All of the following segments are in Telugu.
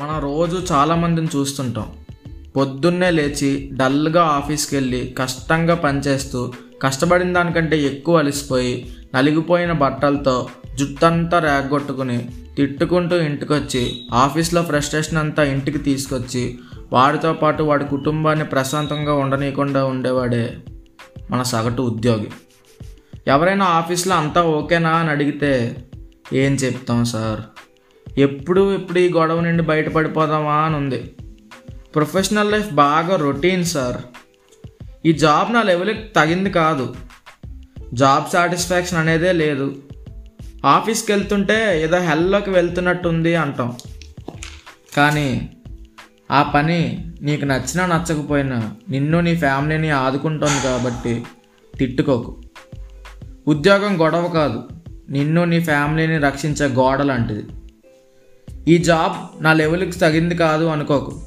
మనం రోజు చాలామందిని చూస్తుంటాం. పొద్దున్నే లేచి డల్గా ఆఫీస్కి వెళ్ళి కష్టంగా పనిచేస్తూ కష్టపడిన దానికంటే ఎక్కువ అలసిపోయి నలిగిపోయిన బట్టలతో జుట్టంతా రేగొట్టుకుని తిట్టుకుంటూ ఇంటికొచ్చి ఆఫీస్లో ఫ్రస్ట్రేషన్ అంతా ఇంటికి తీసుకొచ్చి వాడితో పాటు వాడి కుటుంబాన్ని ప్రశాంతంగా ఉండనీయకుండా ఉండేవాడే మన సగటు ఉద్యోగి. ఎవరైనా ఆఫీస్లో అంతా ఓకేనా అని అడిగితే ఏం చెప్తాం సార్? ఎప్పుడు ఇప్పుడు ఈ గొడవ నుండి బయటపడిపోదామా అని ఉంది. ప్రొఫెషనల్ లైఫ్ బాగా రొటీన్ సార్. ఈ జాబ్ నా లెవెల్కి తగింది కాదు. జాబ్ సాటిస్ఫాక్షన్ అనేదే లేదు. ఆఫీస్కి వెళ్తుంటే ఏదో హెల్లోకి వెళ్తున్నట్టుంది అంటాం. కానీ ఆ పని నీకు నచ్చినా నచ్చకపోయినా నిన్ను నీ ఫ్యామిలీని ఆదుకుంటుంది కాబట్టి తిట్టుకోకు. ఉద్యోగం గొడవ కాదు. నిన్ను నీ ఫ్యామిలీని రక్షించే గోడ లాంటిది. ఈ జాబ్ నా లెవెల్కి తగింది కాదు అనుకోకు.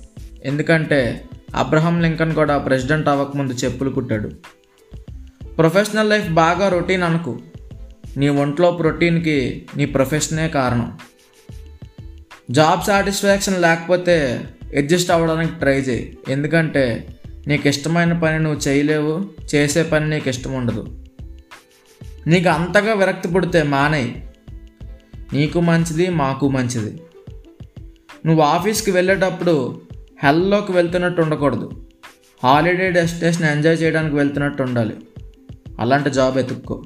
ఎందుకంటే అబ్రహం లింకన్ కూడా ప్రెసిడెంట్ అవ్వకముందు చెప్పులు కుట్టాడు. ప్రొఫెషనల్ లైఫ్ బాగా రొటీన్ అనుకు. నీ ఒంట్లో ప్రోటీన్కి నీ ప్రొఫెషనే కారణం. జాబ్ సాటిస్ఫాక్షన్ లేకపోతే అడ్జస్ట్ అవ్వడానికి ట్రై చేయి. ఎందుకంటే నీకు ఇష్టమైన పని నువ్వు చేయలేవు చేసే పని నీకు ఇష్టం ఉండదు. నీకు అంతగా విరక్తి పుడితే మానేయి. నీకు మంచిది మాకు మంచిది. నువ్వు ఆఫీస్కి వెళ్ళేటప్పుడు హెల్లోకి వెళ్తున్నట్టు ఉండకూడదు. హాలిడే డెస్టినేషన్ ఎంజాయ్ చేయడానికి వెళ్తున్నట్టు ఉండాలి. అలాంటి జాబ్ ఎతుక్కో.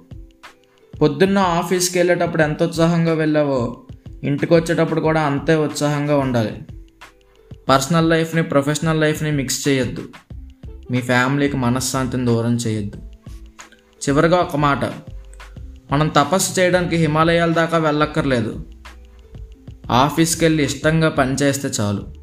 పొద్దున్న ఆఫీస్కి వెళ్ళేటప్పుడు ఎంత ఉత్సాహంగా వెళ్ళావో ఇంటికి వచ్చేటప్పుడు కూడా అంతే ఉత్సాహంగా ఉండాలి. పర్సనల్ లైఫ్ని ప్రొఫెషనల్ లైఫ్ని మిక్స్ చేయొద్దు. మీ ఫ్యామిలీకి మనశ్శాంతిని దూరం చేయొద్దు. చివరిగా ఒక మాట. మనం తపస్సు చేయడానికి హిమాలయాల దాకా వెళ్ళక్కర్లేదు. ఆఫీస్కి వెళ్ళి ఇష్టంగా పనిచేస్తే చాలు.